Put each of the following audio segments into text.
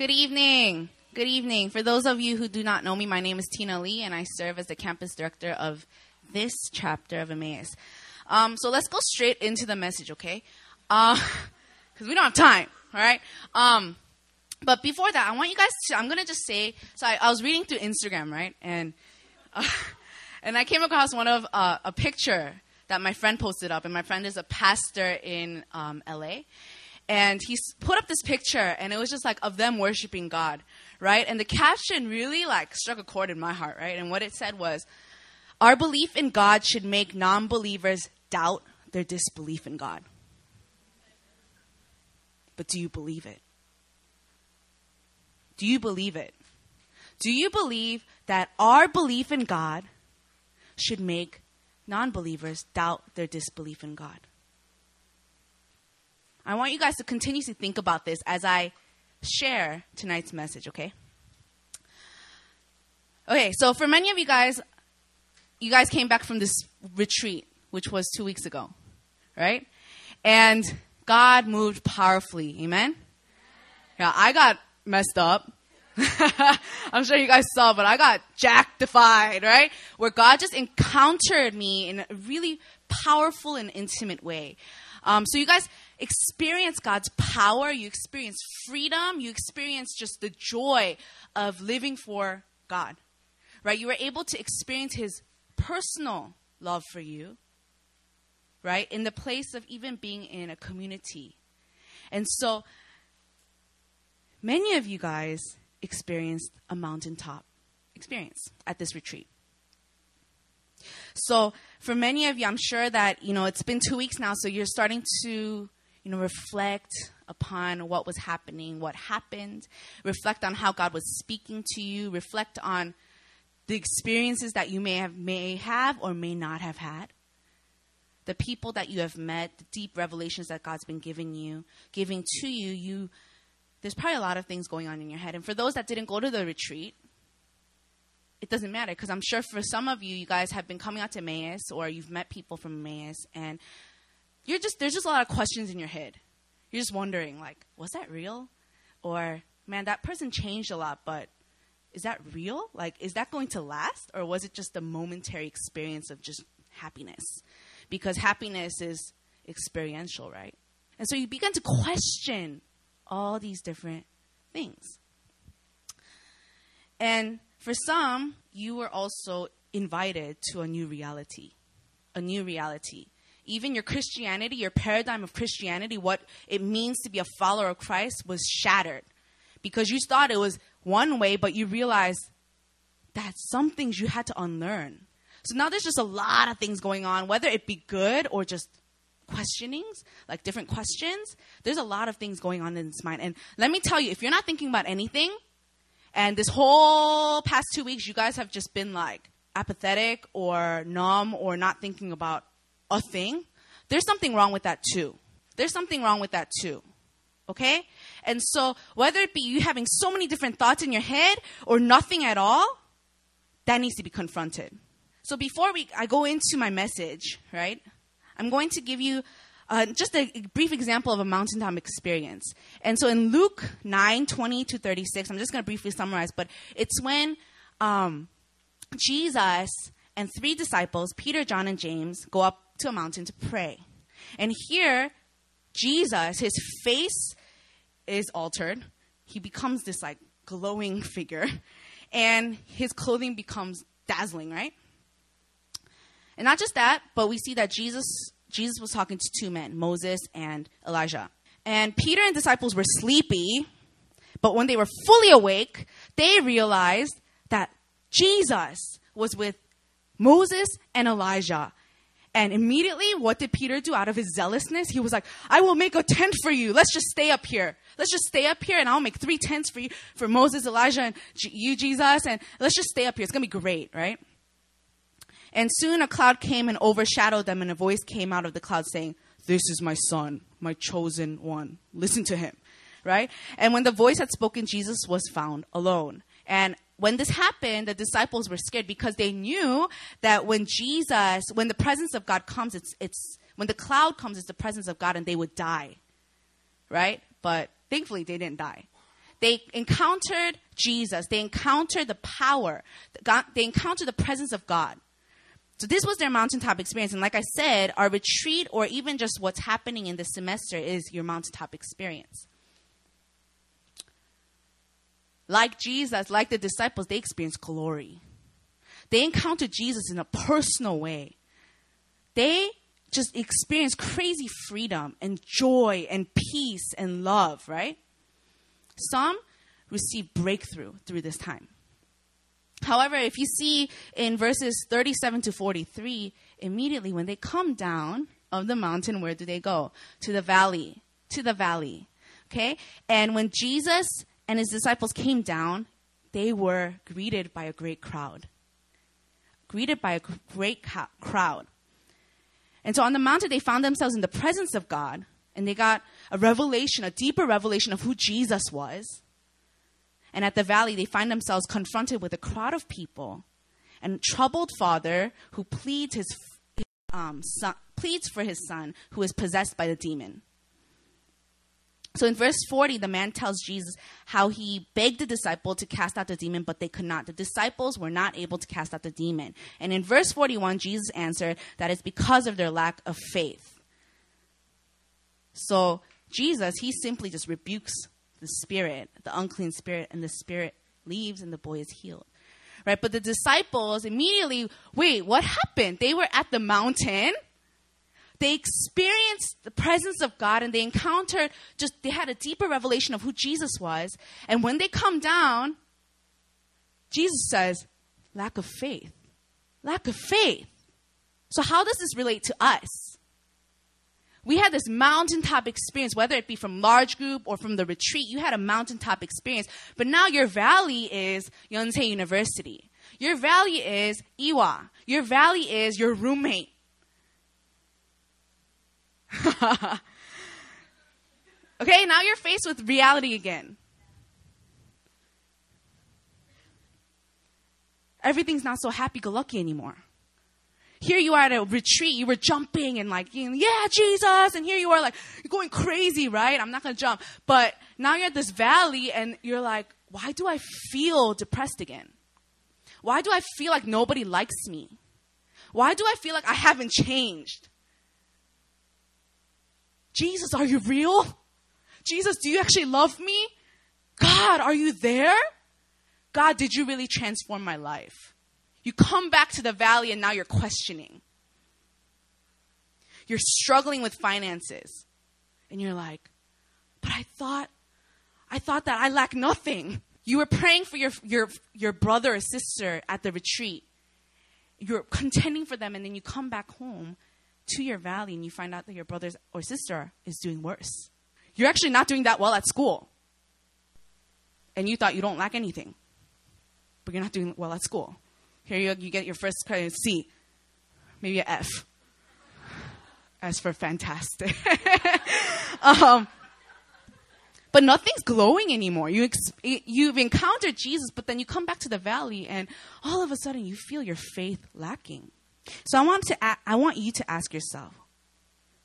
Good evening. Good evening. For those of you who do not know me, my name is Tina Lee, and I serve as the campus director of this chapter of Emmaus. Um, so let's go straight into the message, okay? Because uh, we don't have time, all right? Um, but before that, I want you guys to, I'm going to just say, so I, I, was reading through Instagram, right? And, uh, and I came across one of, uh, a picture that my friend posted up, and my friend is a pastor in um, LA and he put up this picture and it was just like of them worshiping god right? And the caption really like struck a chord in my heart right? And what it said was our belief in god should make non-believers doubt their disbelief in god. But do you believe it? Do you believe it? Do you believe that our belief in god should make non-believers doubt their disbelief in god I want you guys to continuously think about this as I share tonight's message, okay? Okay, so for many of you guys, you guys came back from this retreat, which was two weeks ago, right? And God moved powerfully, amen? Yeah, I got messed up. I'm sure you guys saw, but I got jacktified, right? Where God just encountered me in a really powerful and intimate way. Um, so you guys experience God's power, you experience freedom, you experience just the joy of living for God. Right? You were able to experience his personal love for you. Right? In the place of even being in a community. And so many of you guys experienced a mountaintop experience at this retreat. So for many of you, I'm sure that, you know, it's been two weeks now, so you're starting to, you know, reflect upon what was happening, what happened, reflect on how God was speaking to you, reflect on the experiences that you may have may have or may not have had. The people that you have met, the deep revelations that God's been giving you, giving to you, you there's probably a lot of things going on in your head. And for those that didn't go to the retreat, it doesn't matter because I'm sure for some of you, you guys have been coming out to Emmaus or you've met people from Emmaus, and you're just there's just a lot of questions in your head. You're just wondering, like, was that real? Or man, that person changed a lot, but is that real? Like, is that going to last, or was it just a momentary experience of just happiness? Because happiness is experiential, right? And so you begin to question all these different things. And for some, you were also invited to a new reality. A new reality. Even your Christianity, your paradigm of Christianity, what it means to be a follower of Christ, was shattered. Because you thought it was one way, but you realized that some things you had to unlearn. So now there's just a lot of things going on, whether it be good or just questionings, like different questions. There's a lot of things going on in this mind. And let me tell you, if you're not thinking about anything, and this whole past two weeks, you guys have just been like apathetic or numb or not thinking about a thing. There's something wrong with that too. There's something wrong with that too. Okay? And so, whether it be you having so many different thoughts in your head or nothing at all, that needs to be confronted. So, before we, I go into my message, right, I'm going to give you uh, just a brief example of a mountaintop experience. And so in Luke 9 20 to 36, I'm just going to briefly summarize, but it's when um, Jesus and three disciples, Peter, John, and James, go up to a mountain to pray. And here, Jesus, his face is altered. He becomes this like glowing figure, and his clothing becomes dazzling, right? And not just that, but we see that Jesus Jesus was talking to two men, Moses and Elijah. And Peter and disciples were sleepy, but when they were fully awake, they realized that Jesus was with Moses and Elijah. And immediately, what did Peter do out of his zealousness? He was like, I will make a tent for you. Let's just stay up here. Let's just stay up here and I'll make three tents for you, for Moses, Elijah, and you, Jesus. And let's just stay up here. It's going to be great, right? And soon a cloud came and overshadowed them, and a voice came out of the cloud saying, This is my son, my chosen one. Listen to him. Right? And when the voice had spoken, Jesus was found alone. And when this happened, the disciples were scared because they knew that when Jesus, when the presence of God comes, it's, it's when the cloud comes, it's the presence of God and they would die. Right? But thankfully, they didn't die. They encountered Jesus. They encountered the power. God, they encountered the presence of God. So this was their mountaintop experience. And like I said, our retreat or even just what's happening in this semester is your mountaintop experience. Like Jesus, like the disciples, they experienced glory. They encountered Jesus in a personal way. They just experienced crazy freedom and joy and peace and love, right? Some received breakthrough through this time. However, if you see in verses 37 to 43, immediately when they come down of the mountain, where do they go? To the valley. To the valley. Okay? And when Jesus and his disciples came down, they were greeted by a great crowd. Greeted by a great ca- crowd. And so on the mountain, they found themselves in the presence of God, and they got a revelation, a deeper revelation of who Jesus was. And at the valley, they find themselves confronted with a crowd of people and troubled father who pleads, his, um, son, pleads for his son who is possessed by the demon. So in verse 40, the man tells Jesus how he begged the disciple to cast out the demon, but they could not. The disciples were not able to cast out the demon. And in verse 41, Jesus answered that it's because of their lack of faith. So Jesus, he simply just rebukes the spirit, the unclean spirit, and the spirit leaves and the boy is healed. Right? But the disciples immediately, wait, what happened? They were at the mountain. They experienced the presence of God and they encountered just, they had a deeper revelation of who Jesus was. And when they come down, Jesus says, lack of faith. Lack of faith. So, how does this relate to us? we had this mountaintop experience, whether it be from large group or from the retreat, you had a mountaintop experience. But now your valley is Yonsei University. Your valley is Ewha. Your valley is your roommate. okay, now you're faced with reality again. Everything's not so happy go lucky anymore. Here you are at a retreat, you were jumping and like, yeah, Jesus. And here you are like, you're going crazy, right? I'm not going to jump. But now you're at this valley and you're like, why do I feel depressed again? Why do I feel like nobody likes me? Why do I feel like I haven't changed? Jesus, are you real? Jesus, do you actually love me? God, are you there? God, did you really transform my life? You come back to the valley and now you're questioning. You're struggling with finances. And you're like, but I thought, I thought that I lack nothing. You were praying for your, your, your brother or sister at the retreat. You're contending for them, and then you come back home to your valley and you find out that your brother or sister is doing worse. You're actually not doing that well at school. And you thought you don't lack anything, but you're not doing well at school. Here you, you get your first credit C, maybe an F. As for fantastic. um, but nothing's glowing anymore. You ex- you've encountered Jesus, but then you come back to the valley, and all of a sudden you feel your faith lacking. So I want to a- I want you to ask yourself,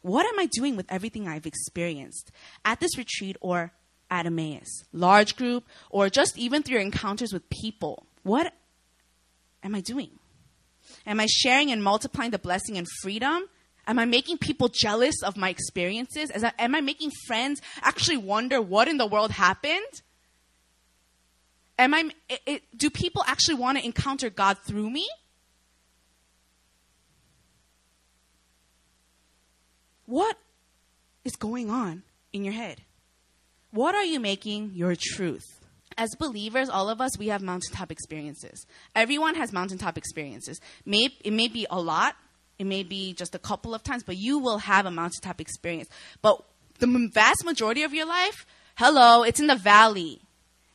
what am I doing with everything I've experienced at this retreat or at Emmaus, large group, or just even through your encounters with people? What am I doing? Am I sharing and multiplying the blessing and freedom? Am I making people jealous of my experiences? I, am I making friends actually wonder what in the world happened? Am I, it, it, do people actually want to encounter God through me? What is going on in your head? What are you making your truth? as believers, all of us, we have mountaintop experiences. Everyone has mountaintop experiences. May, it may be a lot, it may be just a couple of times, but you will have a mountaintop experience. But the vast majority of your life, hello, it's in the valley.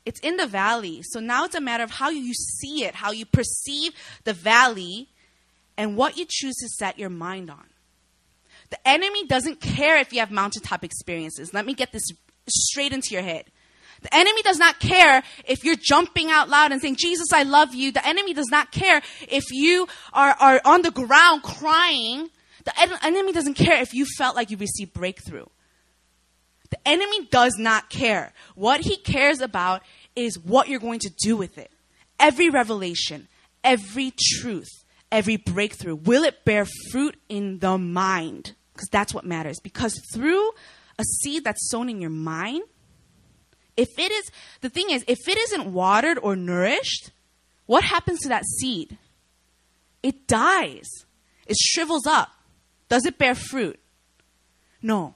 It's in the valley. So now it's a matter of how you see it, how you perceive the valley, and what you choose to set your mind on. The enemy doesn't care if you have mountaintop experiences. Let me get this straight into your head. The enemy does not care if you're jumping out loud and saying, Jesus, I love you. The enemy does not care if you are, are on the ground crying. The enemy doesn't care if you felt like you received breakthrough. The enemy does not care. What he cares about is what you're going to do with it. Every revelation, every truth, every breakthrough, will it bear fruit in the mind? Because that's what matters. Because through a seed that's sown in your mind, if it is, the thing is, if it isn't watered or nourished, what happens to that seed? It dies. It shrivels up. Does it bear fruit? No.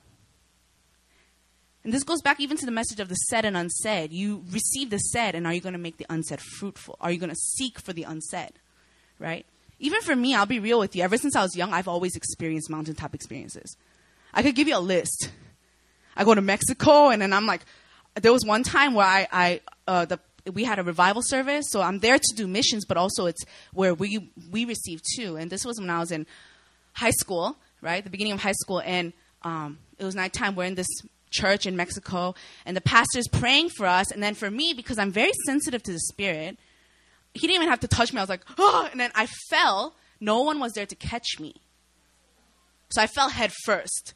And this goes back even to the message of the said and unsaid. You receive the said, and are you going to make the unsaid fruitful? Are you going to seek for the unsaid? Right? Even for me, I'll be real with you. Ever since I was young, I've always experienced mountaintop experiences. I could give you a list. I go to Mexico, and then I'm like, there was one time where I, I uh, the we had a revival service, so I'm there to do missions, but also it's where we we receive too. And this was when I was in high school, right, the beginning of high school, and um, it was nighttime. We're in this church in Mexico, and the pastor's praying for us. And then for me, because I'm very sensitive to the spirit, he didn't even have to touch me. I was like, oh, and then I fell. No one was there to catch me, so I fell head first.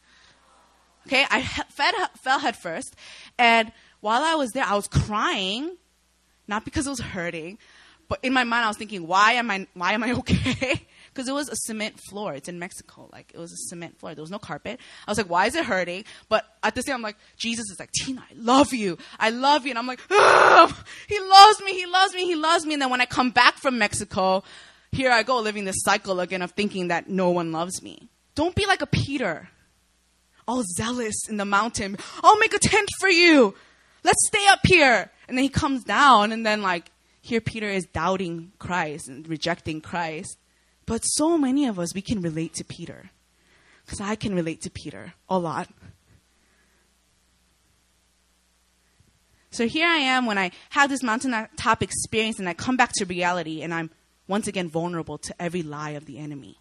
Okay, I fed, fell head first, and while I was there, I was crying, not because it was hurting, but in my mind, I was thinking, why am I, why am I okay? Because it was a cement floor. It's in Mexico. Like, it was a cement floor. There was no carpet. I was like, why is it hurting? But at the same I'm like, Jesus is like, Tina, I love you. I love you. And I'm like, he loves me. He loves me. He loves me. And then when I come back from Mexico, here I go living this cycle again of thinking that no one loves me. Don't be like a Peter, all zealous in the mountain. I'll make a tent for you. Let's stay up here. And then he comes down, and then, like, here Peter is doubting Christ and rejecting Christ. But so many of us, we can relate to Peter. Because I can relate to Peter a lot. So here I am when I have this mountaintop experience and I come back to reality and I'm once again vulnerable to every lie of the enemy.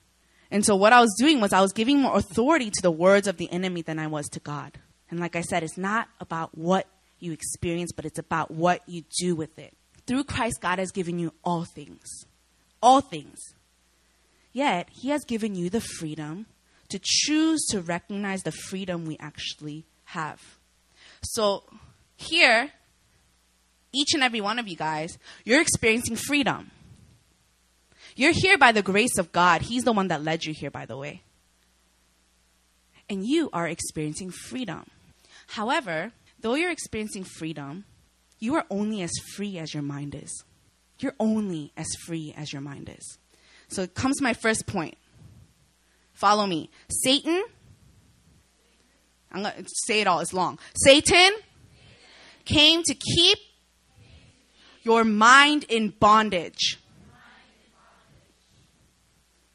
And so what I was doing was I was giving more authority to the words of the enemy than I was to God. And like I said, it's not about what you experience, but it's about what you do with it. Through Christ, God has given you all things. All things. Yet, He has given you the freedom to choose to recognize the freedom we actually have. So, here, each and every one of you guys, you're experiencing freedom. You're here by the grace of God. He's the one that led you here, by the way. And you are experiencing freedom. However, though you're experiencing freedom, you are only as free as your mind is. You're only as free as your mind is. So it comes to my first point. Follow me. Satan, I'm going to say it all, it's long. Satan came to keep your mind in bondage.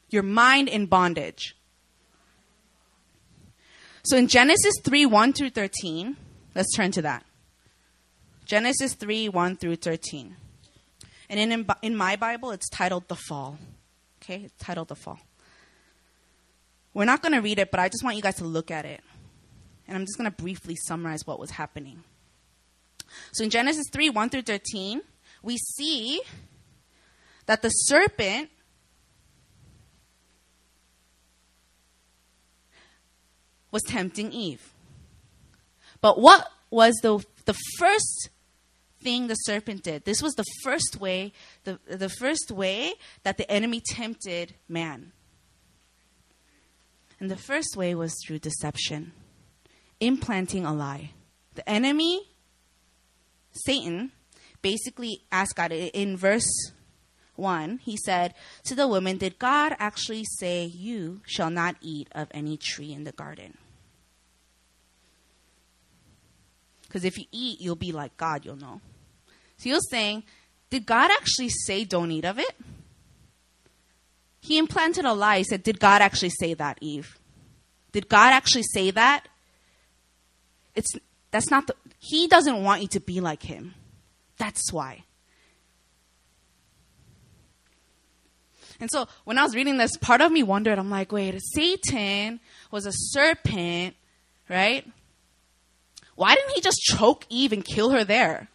Your mind in bondage. So in Genesis 3 1 through 13, let's turn to that. Genesis 3 1 through 13. And in, in my Bible, it's titled The Fall. Okay, it's titled The Fall. We're not going to read it, but I just want you guys to look at it. And I'm just going to briefly summarize what was happening. So in Genesis 3 1 through 13, we see that the serpent was tempting Eve. But what was the, the first thing the serpent did? This was the first way, the, the first way that the enemy tempted man. And the first way was through deception, implanting a lie. The enemy, Satan, basically asked God in verse 1, he said to the woman, Did God actually say, You shall not eat of any tree in the garden? Because if you eat, you'll be like God, you'll know. So was saying, Did God actually say, Don't eat of it? He implanted a lie. He said, Did God actually say that, Eve? Did God actually say that? It's that's not the he doesn't want you to be like him. That's why. And so when I was reading this, part of me wondered, I'm like, wait, Satan was a serpent, right? Why didn't he just choke Eve and kill her there?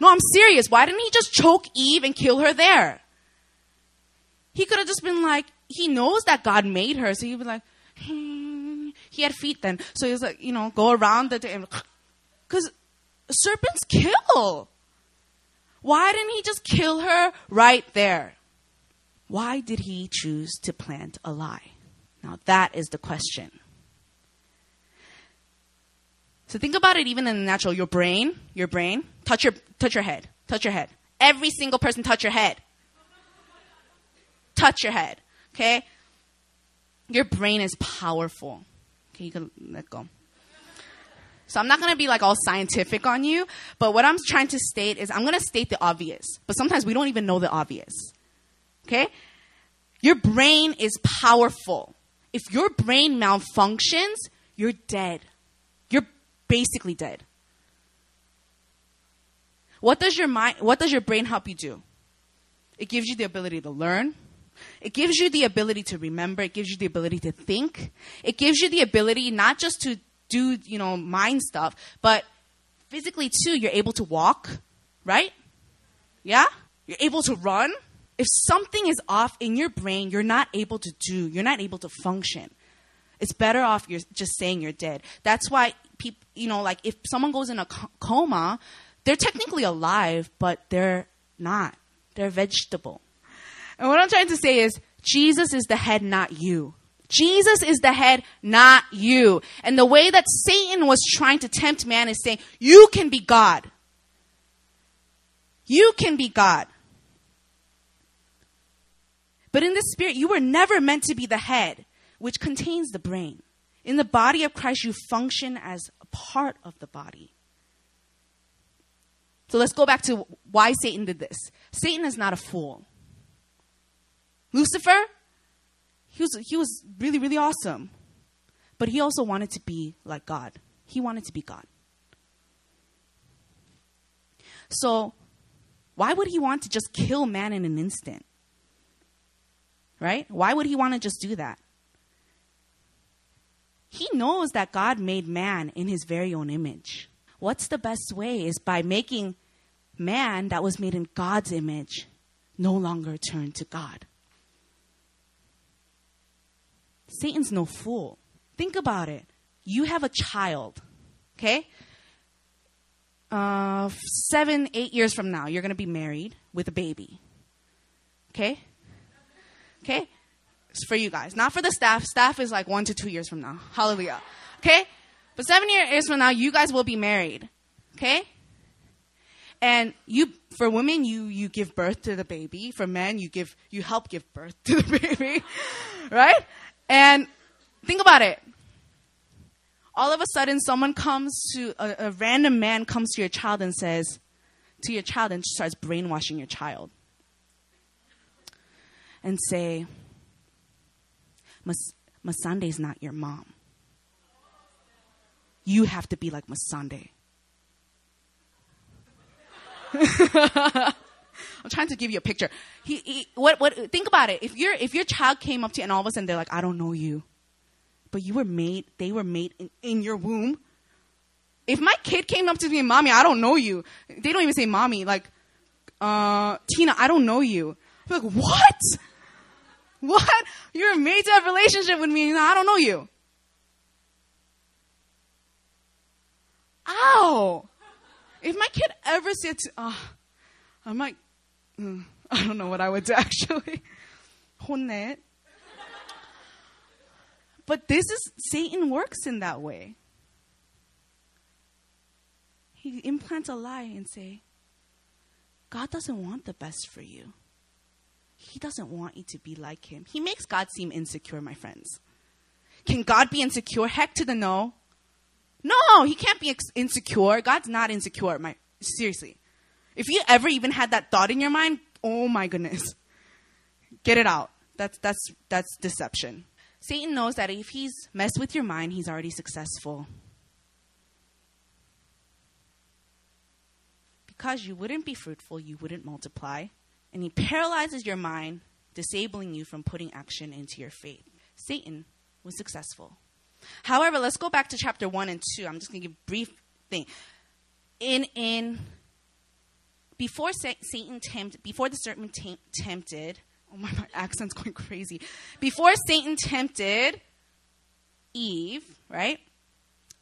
No, I'm serious. Why didn't he just choke Eve and kill her there? He could have just been like, he knows that God made her, so he'd be like, hmm. He had feet then. So he was like, you know, go around the because serpents kill. Why didn't he just kill her right there? Why did he choose to plant a lie? Now that is the question. So think about it even in the natural. Your brain, your brain, touch your touch your head. Touch your head. Every single person touch your head. Touch your head. Okay? Your brain is powerful. Okay, you can let go. So I'm not to be like all scientific on you, but what I'm trying to state is I'm to state the obvious. But sometimes we don't even know the obvious. Okay? Your brain is powerful. If your brain malfunctions, you're dead. You're basically dead. What does your mind what does your brain help you do? It gives you the ability to learn. It gives you the ability to remember. It gives you the ability to think. It gives you the ability not just to do, you know, mind stuff, but physically too, you're able to walk, right? Yeah? You're able to run. If something is off in your brain, you're not able to do, you're not able to function. It's better off you're just saying you're dead. That's why people, you know, like if someone goes in a coma, they're technically alive, but they're not. They're vegetable. And what I'm trying to say is Jesus is the head, not you. Jesus is the head, not you. And the way that Satan was trying to tempt man is saying, you can be God. You can be God. But in the spirit, you were never meant to be the head, which contains the brain. In the body of Christ, you function as a part of the body. So let's go back to why Satan did this. Satan is not a fool. Lucifer, he was, he was really, really awesome. But he also wanted to be like God. He wanted to be God. So, why would he want to just kill man in an instant? Right? Why would he want to just do that? He knows that God made man in his very own image. What's the best way is by making man that was made in God's image no longer turned to God. Satan's no fool. Think about it. You have a child, okay? Uh, seven, eight years from now, you're going to be married with a baby. Okay? Okay? It's for you guys, not for the staff. Staff is like one to two years from now. Hallelujah. Okay? But seven years from now, you guys will be married. Okay? And you, for women, you, you give birth to the baby. For men, you give, you help give birth to the baby. right? And think about it. All of a sudden, someone comes to, a, a random man comes to your child and says, to your child and starts brainwashing your child. And say, Masande's not your mom. You have to be like Masande. I'm trying to give you a picture. He, he, what, what, think about it. If your, if your child came up to you and all of a sudden they're like, I don't know you, but you were made, they were made in, in your womb. If my kid came up to me and mommy, I don't know you. They don't even say mommy. Like, uh, Tina, I don't know you. I'm like, what? What? You're made to have a relationship with me and I don't know you. Ow! If my kid ever said, to, uh, I might, mm, I don't know what I would do actually. 혼내. But this is, Satan works in that way. He implants a lie and say, God doesn't want the best for you. He doesn't want you to be like him. He makes God seem insecure, my friends. Can God be insecure? Heck to the no. No, he can't be insecure. God's not insecure. My seriously. If you ever even had that thought in your mind, oh my goodness. Get it out. That's that's that's deception. Satan knows that if he's messed with your mind, he's already successful. Because you wouldn't be fruitful, you wouldn't multiply, and he paralyzes your mind, disabling you from putting action into your faith. Satan was successful. However, let's go back to chapter 1 and 2. I'm just going to give a brief thing. In in before Satan tempted, before the serpent tempted, oh my, my accent's going crazy. Before Satan tempted Eve, right?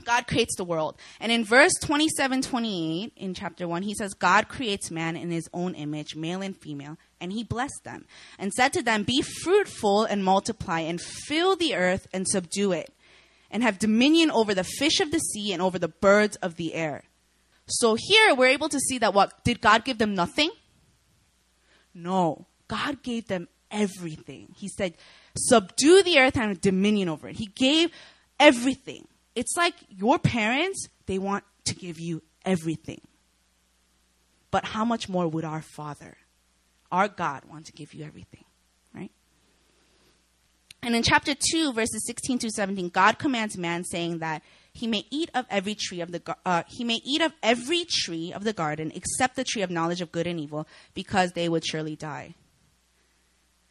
God creates the world. And in verse 27 28 in chapter 1, he says, God creates man in his own image, male and female, and he blessed them and said to them, Be fruitful and multiply and fill the earth and subdue it, and have dominion over the fish of the sea and over the birds of the air. So here we're able to see that what did God give them nothing? No. God gave them everything. He said, subdue the earth and have dominion over it. He gave everything. It's like your parents, they want to give you everything. But how much more would our Father, our God, want to give you everything? And in chapter 2, verses 16 to 17, God commands man, saying that he may eat of every tree of the uh, he may eat of every tree of the garden except the tree of knowledge of good and evil because they would surely die.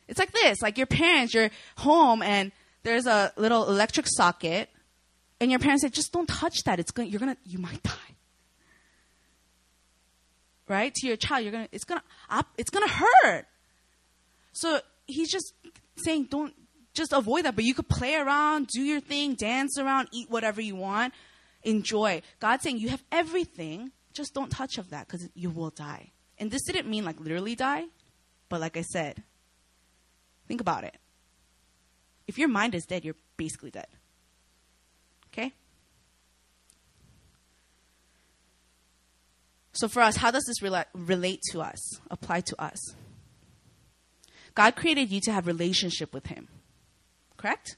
It's like this like your parents you're home and there's a little electric socket and your parents say just don't touch that. It's going you're to you might die. Right? To your child you're to it's to it's to hurt. So he's just saying don't just avoid that. But you could play around, do your thing, dance around, eat whatever you want, enjoy. God's saying you have everything, just don't touch of that because you will die. And this didn't mean like literally die, but like I said, think about it. If your mind is dead, you're basically dead. Okay? So for us, how does this rela- relate to us, apply to us? God created you to have relationship with him. Correct?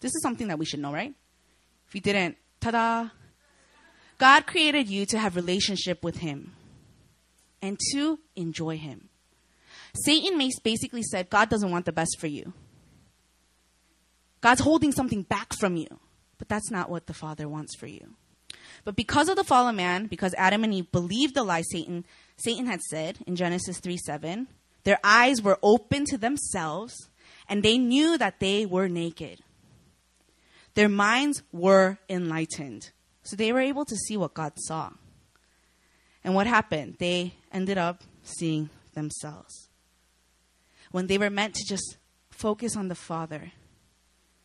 This is something that we should know, right? If you didn't, ta-da. God created you to have relationship with him and to enjoy him. Satan basically said God doesn't want the best for you. God's holding something back from you. But that's not what the Father wants for you. But because of the fall of man, because Adam and Eve believed the lie Satan Satan had said in Genesis 3 7, their eyes were open to themselves and they knew that they were naked. Their minds were enlightened. So they were able to see what God saw. And what happened? They ended up seeing themselves. When they were meant to just focus on the Father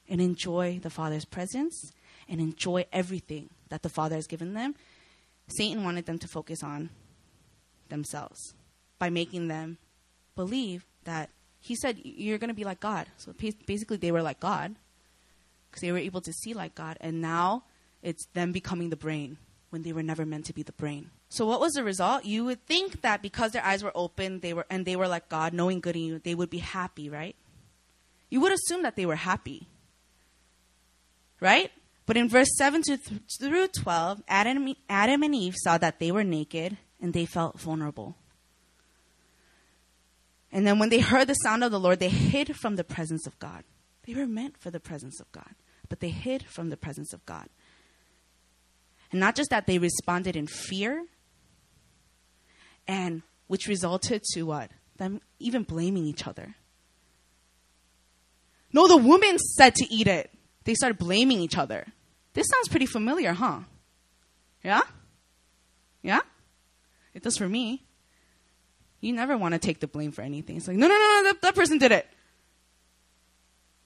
and enjoy the Father's presence and enjoy everything that the Father has given them, Satan wanted them to focus on themselves by making them believe that he said, You're going to be like God. So basically, they were like God because they were able to see like God. And now it's them becoming the brain when they were never meant to be the brain. So what was the result? You would think that because their eyes were open, they were and they were like God, knowing good in you, they would be happy, right? You would assume that they were happy. Right? But in verse 7 to through 12, Adam, Adam and Eve saw that they were naked and they felt vulnerable. And then when they heard the sound of the Lord, they hid from the presence of God. They were meant for the presence of God, but they hid from the presence of God. And not just that, they responded in fear, and which resulted to what? Them even blaming each other. No, the woman said to eat it. They started blaming each other. This sounds pretty familiar, huh? Yeah? Yeah? It does for me. You never want to take the blame for anything. It's like, no, no, no, no that, that person did it.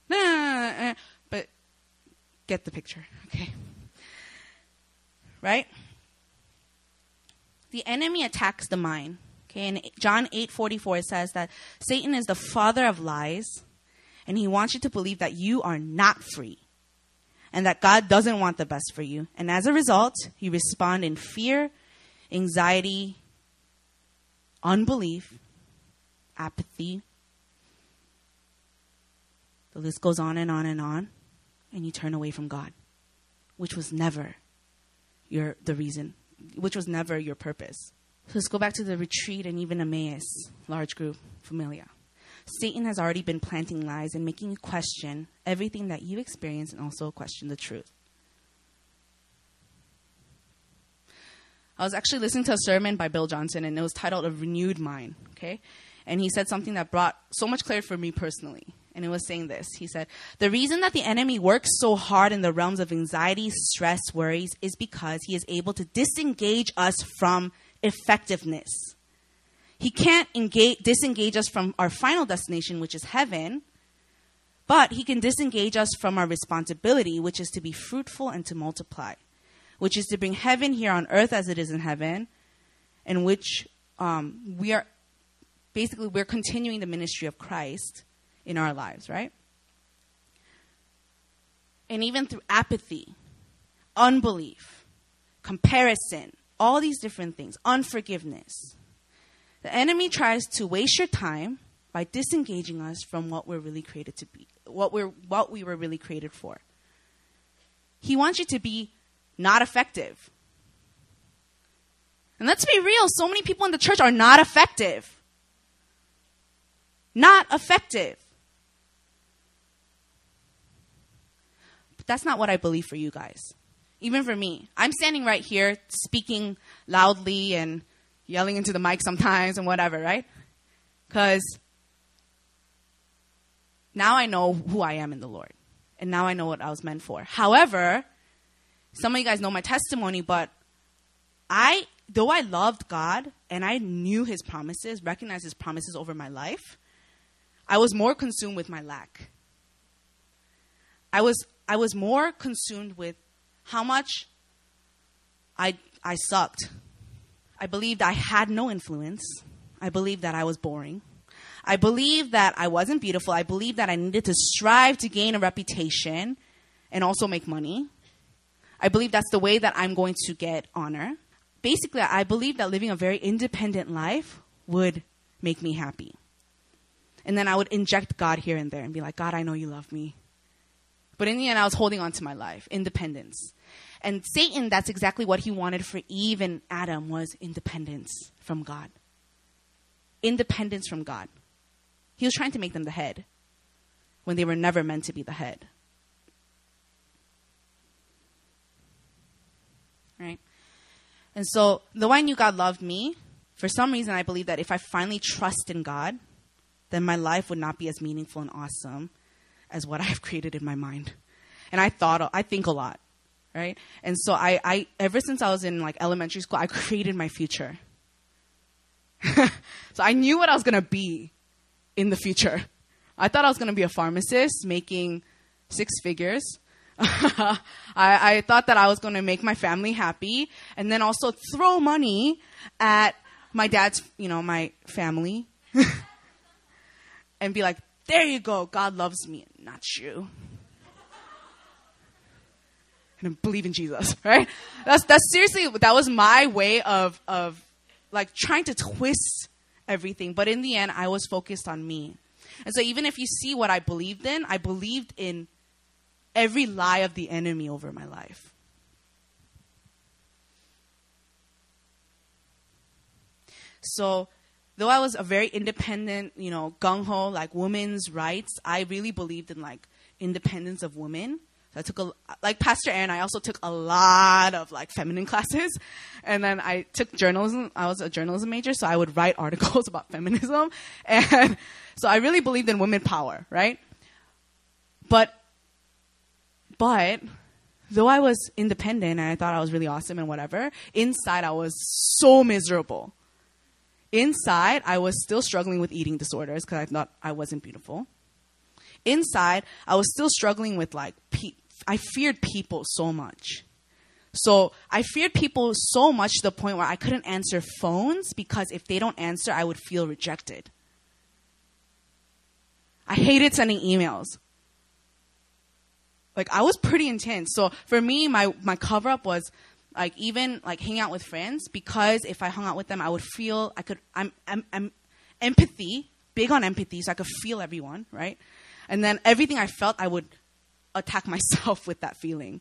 No, no, no, no, But get the picture, okay? Right? The enemy attacks the mind. Okay, in John 8:44 it says that Satan is the father of lies and he wants you to believe that you are not free and that God doesn't want the best for you. And as a result, you respond in fear, anxiety, unbelief, apathy. The list goes on and on and on, and you turn away from God, which was never your the reason, which was never your purpose. So let's go back to the retreat and even Emmaus, large group, familia. Satan has already been planting lies and making you question everything that you experience and also question the truth. I was actually listening to a sermon by Bill Johnson, and it was titled A Renewed Mind. Okay? And he said something that brought so much clarity for me personally. And it was saying this. He said, The reason that the enemy works so hard in the realms of anxiety, stress, worries is because he is able to disengage us from effectiveness. He can't engage, disengage us from our final destination, which is heaven, But he can disengage us from our responsibility, which is to be fruitful and to multiply, which is to bring heaven here on earth as it is in heaven, in which um, we are basically we're continuing the ministry of Christ in our lives, right? And even through apathy, unbelief, comparison, all these different things, unforgiveness. The enemy tries to waste your time by disengaging us from what we're really created to be, what we're what we were really created for. He wants you to be not effective. And let's be real, so many people in the church are not effective. Not effective. But that's not what I believe for you guys. Even for me. I'm standing right here speaking loudly and yelling into the mic sometimes and whatever, right? Because now I know who I am in the Lord. And now I know what I was meant for. However, some of you guys know my testimony, but I, though I loved God and I knew his promises, recognized his promises over my life, I was more consumed with my lack. I was, I was more consumed with how much I, I sucked. I believed I had no influence. I believed that I was boring. I believed that I wasn't beautiful. I believed that I needed to strive to gain a reputation and also make money. I believe that's the way that I'm going to get honor. Basically, I believe that living a very independent life would make me happy. And then I would inject God here and there and be like, God, I know you love me. But in the end, I was holding on to my life, independence. And Satan, that's exactly what he wanted for Eve and Adam was independence from God. Independence from God. He was trying to make them the head when they were never meant to be the head. Right? And so, though I knew God loved me, for some reason I believe that if I finally trust in God, then my life would not be as meaningful and awesome as what I've created in my mind. And I thought, I think a lot, right? And so I, I ever since I was in like elementary school, I created my future. so I knew what I was gonna be in the future. I thought I was gonna be a pharmacist making six figures. I, I thought that I was gonna make my family happy and then also throw money at my dad's, you know, my family. and be like, there you go, God loves me, not you. And believe in Jesus, right? That's that's seriously that was my way of of like trying to twist everything. But in the end, I was focused on me. And so even if you see what I believed in, I believed in every lie of the enemy over my life. So though I was a very independent, you know, gung ho, like women's rights, I really believed in like independence of women. So I took a, like Pastor Aaron, I also took a lot of like feminine classes. And then I took journalism. I was a journalism major, so I would write articles about feminism. And so I really believed in women power, right? But, but, though I was independent and I thought I was really awesome and whatever, inside I was so miserable Inside, I was still struggling with eating disorders because I thought I wasn't beautiful. Inside, I was still struggling with like, pe- I feared people so much. So I feared people so much to the point where I couldn't answer phones because if they don't answer, I would feel rejected. I hated sending emails. Like I was pretty intense. So for me, my, my cover up was like even like hang out with friends because if I hung out with them, I would feel I could. I'm I'm, I'm empathy, big on empathy, so I could feel everyone, right? And then everything I felt, I would attack myself with that feeling,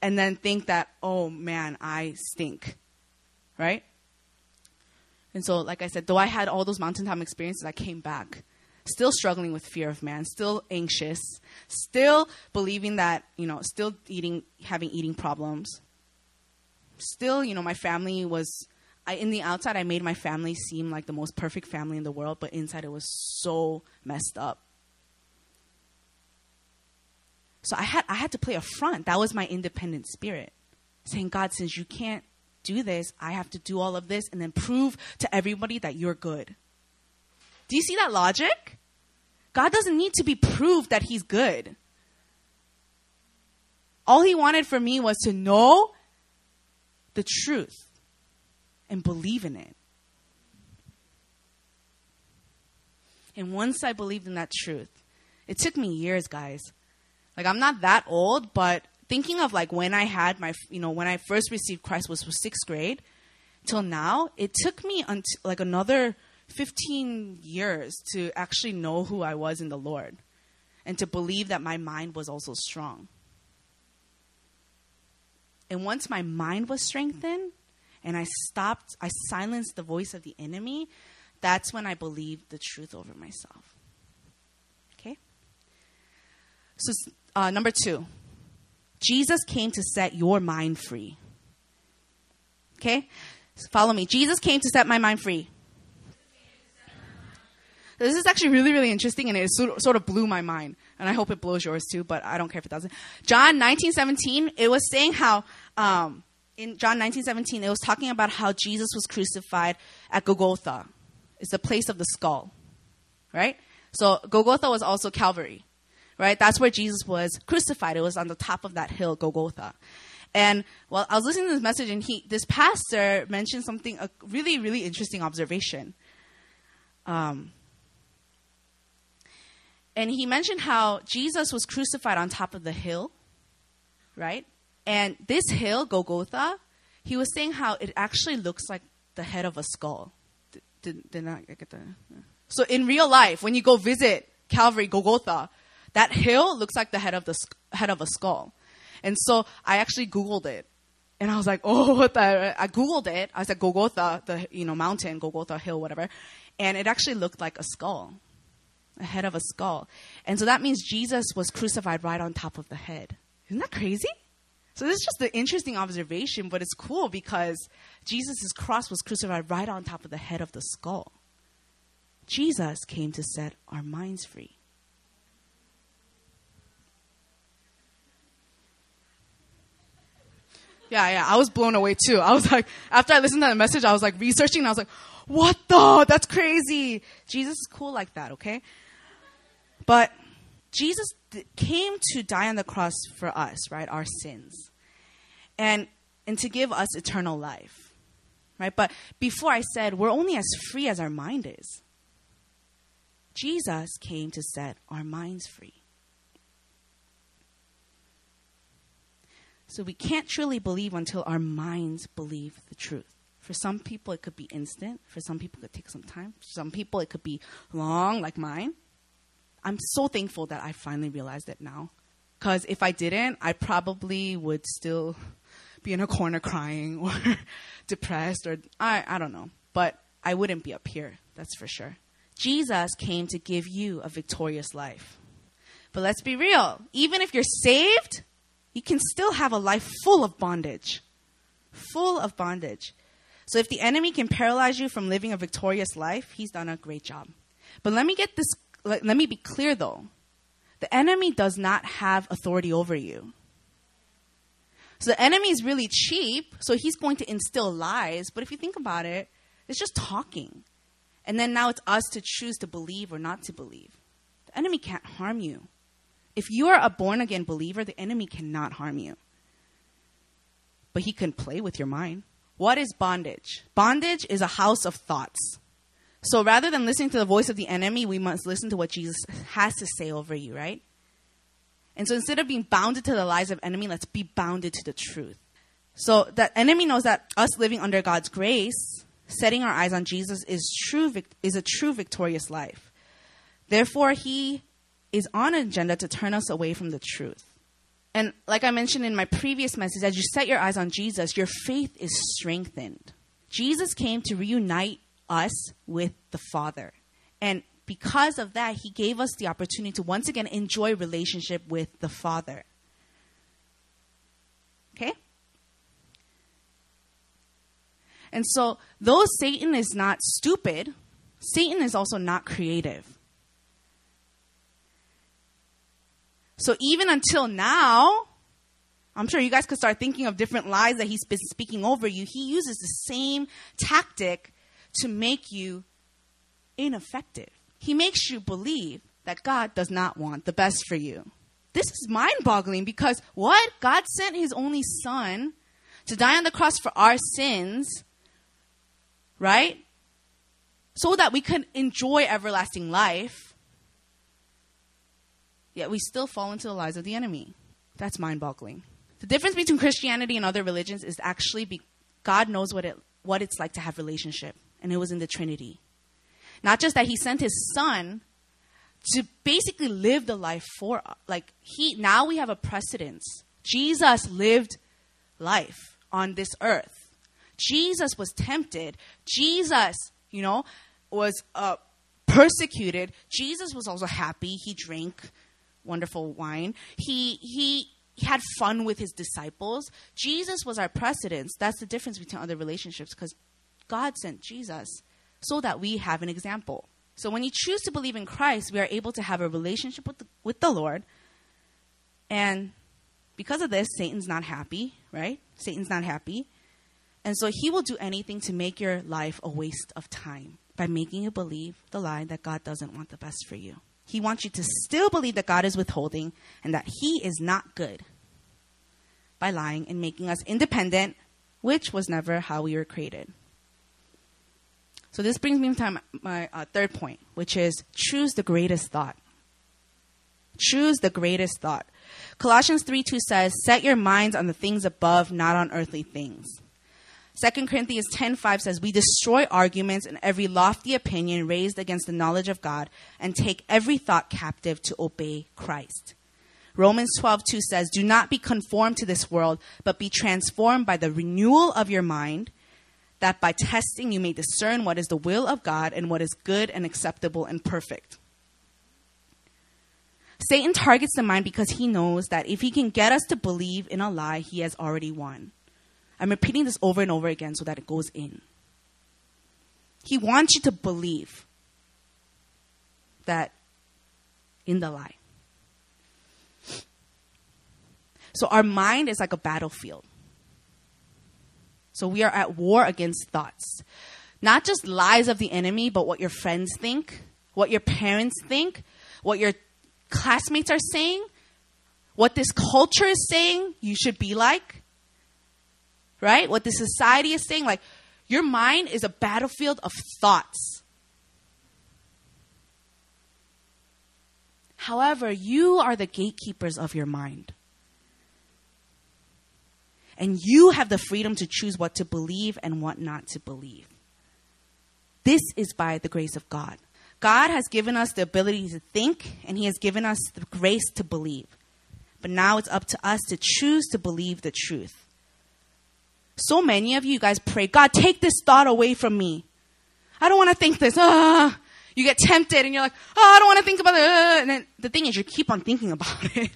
and then think that oh man, I stink, right? And so, like I said, though I had all those mountaintop experiences, I came back still struggling with fear of man, still anxious, still believing that, you know, still eating, having eating problems, still, you know, my family was. I, in the outside, I made my family seem like the most perfect family in the world, but inside it was so messed up. So I had I had to play a front. That was my independent spirit, saying, "God, since you can't do this, I have to do all of this, and then prove to everybody that you're good." Do you see that logic? God doesn't need to be proved that he's good. All he wanted for me was to know the truth and believe in it. And once I believed in that truth, it took me years, guys. Like I'm not that old, but thinking of like when I had my, you know, when I first received Christ was, sixth grade till now, it took me until like another 15 years to actually know who I was in the Lord and to believe that my mind was also strong. And once my mind was strengthened and I stopped, I silenced the voice of the enemy, that's when I believed the truth over myself. Okay? So, uh, number two, Jesus came to set your mind free. Okay? So follow me. Jesus came to set my mind free. This is actually really, really interesting, and it sort of blew my mind. And I hope it blows yours too, but I don't care if it doesn't. John 1917, it was saying how, um, in John 1917, it was talking about how Jesus was crucified at Golgotha. It's the place of the skull, right? So Golgotha was also Calvary, right? That's where Jesus was crucified. It was on the top of that hill, Golgotha. And well, I was listening to this message, and he, this pastor mentioned something, a really, really interesting observation. Um, and he mentioned how Jesus was crucified on top of the hill, right? And this hill, Golgotha, he was saying how it actually looks like the head of a skull. Did, did not get that? So in real life, when you go visit Calvary, Golgotha, that hill looks like the head of the head of a skull. And so I actually Googled it. And I was like, oh, what the? I Googled it. I said Golgotha, the, you know, mountain, Golgotha hill, whatever. And it actually looked like a skull a head of a skull. And so that means Jesus was crucified right on top of the head. Isn't that crazy? So this is just an interesting observation, but it's cool because Jesus' cross was crucified right on top of the head of the skull. Jesus came to set our minds free. Yeah, yeah, I was blown away too. I was like, after I listened to the message, I was like researching and I was like, what the? That's crazy. Jesus is cool like that, okay? But Jesus came to die on the cross for us, right? Our sins. And and to give us eternal life. Right? But before I said we're only as free as our mind is. Jesus came to set our minds free. So we can't truly believe until our minds believe the truth. For some people, it could be instant. For some people, it could take some time. For some people, it could be long, like mine. I'm so thankful that I finally realized it now. Because if I didn't, I probably would still be in a corner crying or depressed or I, I don't know. But I wouldn't be up here, that's for sure. Jesus came to give you a victorious life. But let's be real. Even if you're saved, you can still have a life full of bondage. Full of bondage. So if the enemy can paralyze you from living a victorious life, he's done a great job. But let me get this let, let me be clear though. The enemy does not have authority over you. So the enemy is really cheap, so he's going to instill lies. But if you think about it, it's just talking. And then now it's us to choose to believe or not to believe. The enemy can't harm you. If you are a born again believer, the enemy cannot harm you. But he can play with your mind. What is bondage? Bondage is a house of thoughts. So rather than listening to the voice of the enemy, we must listen to what Jesus has to say over you, right? And so instead of being bounded to the lies of enemy, let's be bounded to the truth. So that enemy knows that us living under God's grace, setting our eyes on Jesus is true is a true victorious life. Therefore, he is on an agenda to turn us away from the truth. And like I mentioned in my previous message, as you set your eyes on Jesus, your faith is strengthened. Jesus came to reunite us with the Father. And because of that, he gave us the opportunity to once again enjoy relationship with the Father. Okay? And so, though Satan is not stupid, Satan is also not creative. So, even until now, I'm sure you guys could start thinking of different lies that he's been speaking over you. He uses the same tactic to make you ineffective. He makes you believe that God does not want the best for you. This is mind boggling because what? God sent his only son to die on the cross for our sins, right? So that we can enjoy everlasting life. Yet we still fall into the lies of the enemy. That's mind boggling. The difference between Christianity and other religions is actually be, God knows what, it, what it's like to have relationship, and it was in the Trinity. Not just that He sent His Son to basically live the life for like he now we have a precedence. Jesus lived life on this earth. Jesus was tempted. Jesus you know was uh, persecuted. Jesus was also happy. He drank wonderful wine. He he had fun with his disciples. Jesus was our precedence. That's the difference between other relationships because god sent jesus so that we have an example so when you choose to believe in Christ, we are able to have a relationship with the, with the Lord. And because of this, Satan's not happy, right? Satan's not happy. And so he will do anything to make your life a waste of time by making you believe the lie that God doesn't want the best for you. He wants you to still believe that God is withholding and that he is not good by lying and making us independent, which was never how we were created. So this brings me to my, uh, third point, which is choose the greatest thought. Choose the greatest thought. Colossians 3 2 says, Set your minds on the things above, not on earthly things. 2 Corinthians 10:5 says, "We destroy arguments and every lofty opinion raised against the knowledge of God and take every thought captive to obey Christ." Romans 12:2 says, "Do not be conformed to this world, but be transformed by the renewal of your mind, that by testing you may discern what is the will of God and what is good and acceptable and perfect. Satan targets the mind because he knows that if he can get us to believe in a lie, he has already won. I'm repeating this over and over again so that it goes in. He wants you to believe that in the lie. So our mind is like a battlefield. So we are at war against thoughts. Not just lies of the enemy, but what your friends think, what your parents think, what your classmates are saying, what this culture is saying you should be like, right? What the society is saying. Like, your mind is a battlefield of thoughts. However, you are the gatekeepers of your mind. And you have the freedom to choose what to believe and what not to believe. This is by the grace of God. God has given us the ability to think, and He has given us the grace to believe. But now it's up to us to choose to believe the truth. So many of you guys pray, God, take this thought away from me. I don't want to think this. Ah. You get tempted and you're like, oh, I don't want to think about it. And the thing is, you keep on thinking about it.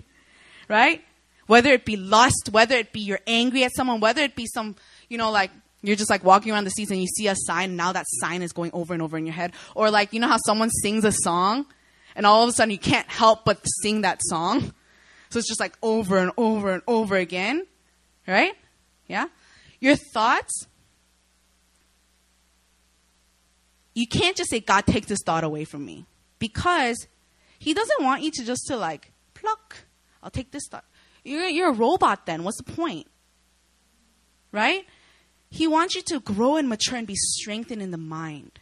right? Whether it be lust, whether it be you're angry at someone, whether it be some, you know, like you're just like walking around the streets and you see a sign and now that sign is going over and over in your head. Or like, you know how someone sings a song and all of a sudden you can't help but sing that song? So it's just like over and over and over again. Right? Yeah? Your thoughts, you can't just say, God, take this thought away from me. Because He doesn't want you to just to like, pluck, I'll take this thought. You're, you're a robot then. What's the point? Right? He wants you to grow and mature and be strengthened in the mind.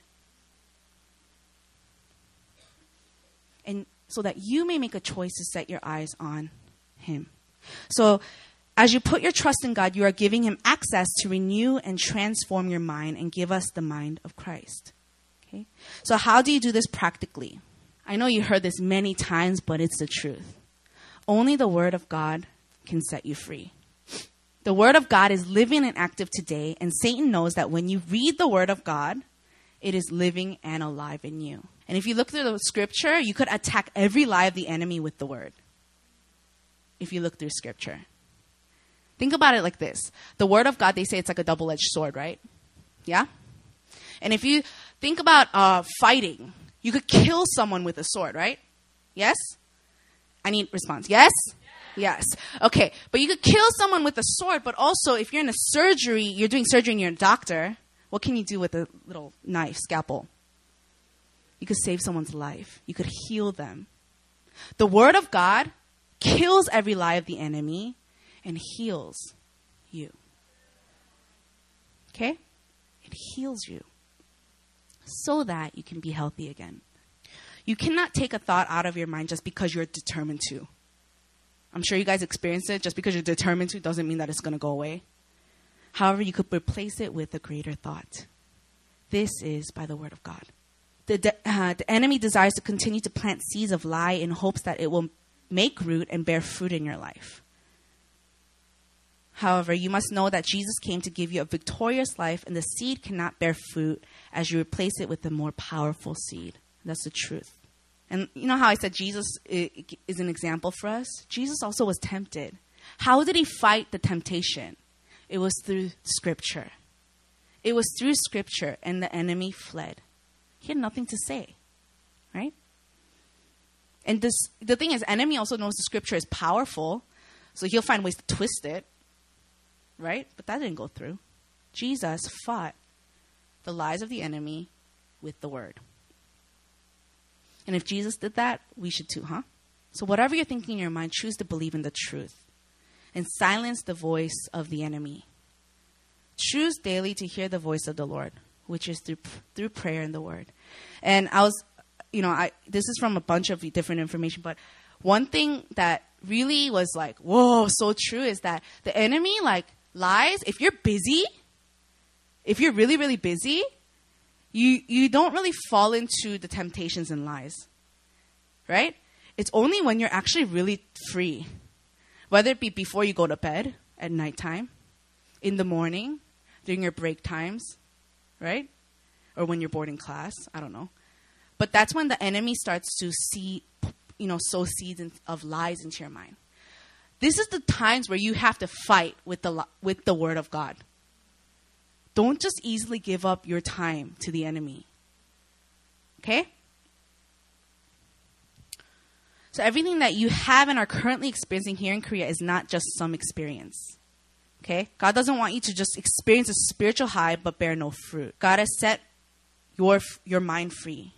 And so that you may make a choice to set your eyes on Him. So, as you put your trust in God, you are giving Him access to renew and transform your mind and give us the mind of Christ. Okay? So, how do you do this practically? I know you heard this many times, but it's the truth. Only the Word of God can set you free. The Word of God is living and active today, and Satan knows that when you read the Word of God, it is living and alive in you. And if you look through the scripture, you could attack every lie of the enemy with the Word. If you look through scripture. Think about it like this the Word of God, they say it's like a double edged sword, right? Yeah? And if you think about uh, fighting, you could kill someone with a sword, right? Yes? I need response. Yes? Yes. Okay. But you could kill someone with a sword, but also if you're in a surgery, you're doing surgery and you're a doctor, what can you do with a little knife, scalpel? You could save someone's life. You could heal them. The word of God kills every lie of the enemy and heals you. Okay? It heals you so that you can be healthy again. You cannot take a thought out of your mind just because you're determined to. I'm sure you guys experience it. Just because you're determined to doesn't mean that it's going to go away. However, you could replace it with a greater thought. This is by the word of God. The, de- uh, the enemy desires to continue to plant seeds of lie in hopes that it will make root and bear fruit in your life. However, you must know that Jesus came to give you a victorious life, and the seed cannot bear fruit as you replace it with a more powerful seed. That's the truth. And you know how I said Jesus is an example for us? Jesus also was tempted. How did he fight the temptation? It was through scripture. It was through scripture, and the enemy fled. He had nothing to say, right? And this, the thing is, enemy also knows the scripture is powerful, so he'll find ways to twist it, right? But that didn't go through. Jesus fought the lies of the enemy with the word. And if Jesus did that, we should too, huh? So, whatever you're thinking in your mind, choose to believe in the truth and silence the voice of the enemy. Choose daily to hear the voice of the Lord, which is through, through prayer and the word. And I was, you know, I, this is from a bunch of different information, but one thing that really was like, whoa, so true is that the enemy, like, lies. If you're busy, if you're really, really busy, you, you don't really fall into the temptations and lies, right? It's only when you're actually really free, whether it be before you go to bed at nighttime, in the morning, during your break times, right? Or when you're bored in class, I don't know. But that's when the enemy starts to see, you know, sow seeds of lies into your mind. This is the times where you have to fight with the with the word of God. Don't just easily give up your time to the enemy. Okay? So, everything that you have and are currently experiencing here in Korea is not just some experience. Okay? God doesn't want you to just experience a spiritual high but bear no fruit. God has set your, your mind free.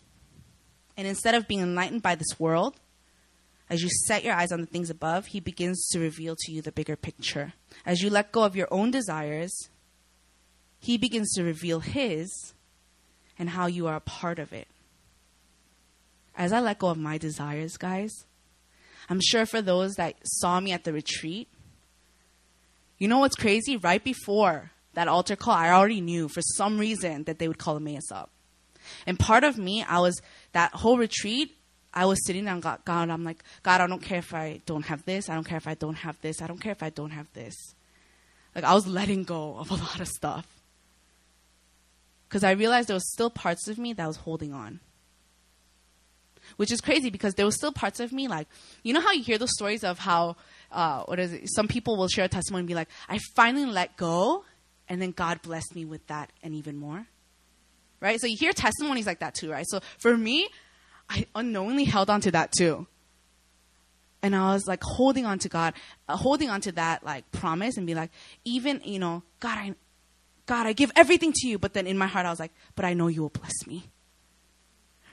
And instead of being enlightened by this world, as you set your eyes on the things above, He begins to reveal to you the bigger picture. As you let go of your own desires he begins to reveal his and how you are a part of it. As I let go of my desires, guys, I'm sure for those that saw me at the retreat, you know what's crazy? Right before that altar call, I already knew for some reason that they would call Emmaus up. And part of me, I was, that whole retreat, I was sitting down, God, God, I'm like, God, I don't care if I don't have this. I don't care if I don't have this. I don't care if I don't have this. Like, I was letting go of a lot of stuff because I realized there was still parts of me that was holding on. Which is crazy because there was still parts of me like, you know how you hear those stories of how, uh, what is it? Some people will share a testimony and be like, I finally let go, and then God blessed me with that and even more. Right? So you hear testimonies like that too, right? So for me, I unknowingly held on to that too. And I was like holding on to God, uh, holding on to that like promise and be like, even, you know, God, I, God, I give everything to you. But then in my heart, I was like, but I know you will bless me.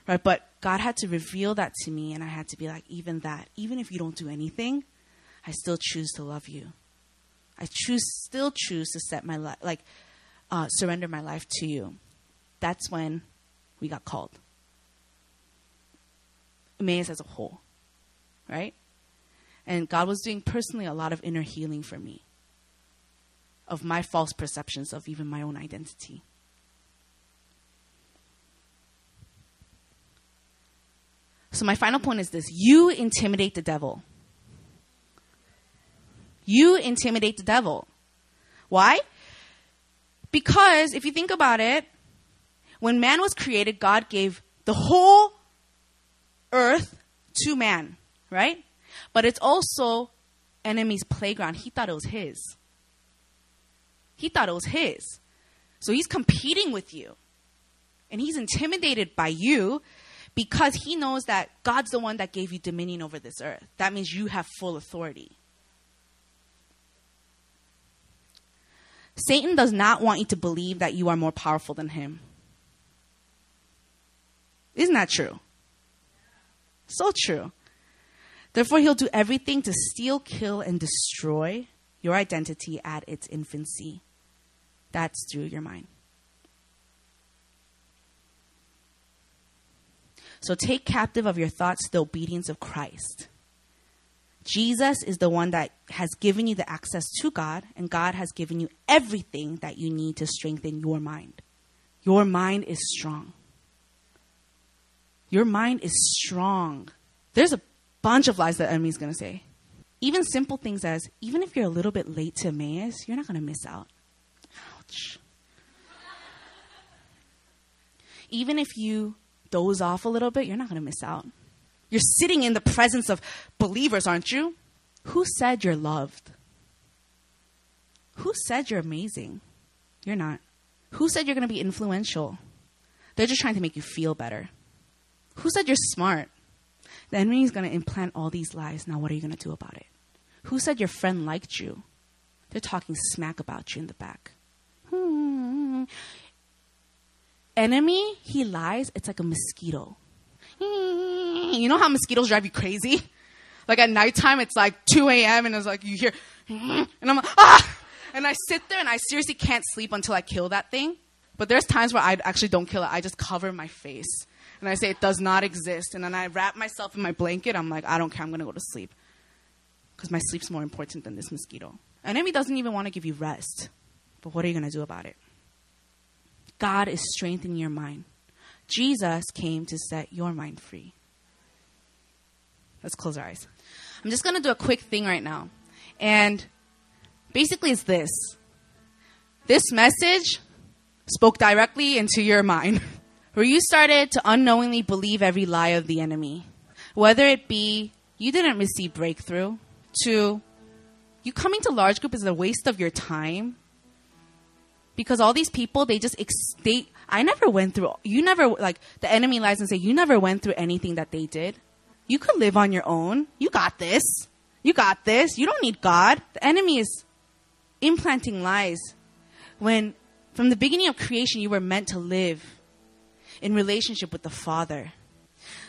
Right? But God had to reveal that to me, and I had to be like, even that, even if you don't do anything, I still choose to love you. I choose, still choose to set my life, like, uh, surrender my life to you. That's when we got called. Emmaus as a whole, right? And God was doing personally a lot of inner healing for me of my false perceptions of even my own identity. So, my final point is this you intimidate the devil. You intimidate the devil. Why? Because if you think about it, when man was created, God gave the whole earth to man, right? But it's also enemy's playground. He thought it was his. He thought it was his. So he's competing with you. And he's intimidated by you because he knows that God's the one that gave you dominion over this earth. That means you have full authority. Satan does not want you to believe that you are more powerful than him. Isn't that true? So true. Therefore, he'll do everything to steal, kill, and destroy your identity at its infancy. That's through your mind. So take captive of your thoughts the obedience of Christ. Jesus is the one that has given you the access to God, and God has given you everything that you need to strengthen your mind. Your mind is strong. Your mind is strong. There's a bunch of lies that enemy's going to say. Even simple things as, even if you're a little bit late to Emmaus, you're not going to miss out. Even if you doze off a little bit, you're not going to miss out. You're sitting in the presence of believers, aren't you? Who said you're loved? Who said you're amazing? You're not. Who said you're going to be influential? They're just trying to make you feel better. Who said you're smart? The enemy is going to implant all these lies. Now, what are you going to do about it? Who said your friend liked you? They're talking smack about you in the back. Hmm. Enemy, he lies. It's like a mosquito. You know how mosquitoes drive you crazy? Like at nighttime, it's like 2 a.m. and it's like you hear, and I'm like, ah! And I sit there and I seriously can't sleep until I kill that thing. But there's times where I actually don't kill it. I just cover my face and I say it does not exist. And then I wrap myself in my blanket. I'm like, I don't care. I'm to go to sleep because my sleep's more important than this mosquito. Enemy doesn't even want to give you rest. But what are you going to do about it? God is strengthening your mind. Jesus came to set your mind free. Let's close our eyes. I'm just going to do a quick thing right now. And basically, it's this this message spoke directly into your mind, where you started to unknowingly believe every lie of the enemy. Whether it be you didn't receive breakthrough, to you coming to large group is a waste of your time because all these people they just ex- they I never went through you never like the enemy lies and say you never went through anything that they did. You could live on your own. You got this. You got this. You don't need God. The enemy is implanting lies when from the beginning of creation you were meant to live in relationship with the Father.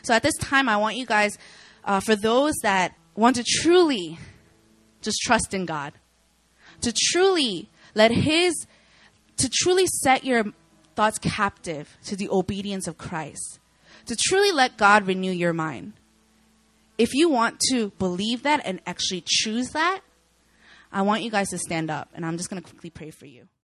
So at this time I want you guys uh, for those that want to truly just trust in God, to truly let His to truly set your thoughts captive to the obedience of Christ, to truly let God renew your mind. If you want to believe that and actually choose that, I want you guys to stand up, and I'm just going to quickly pray for you.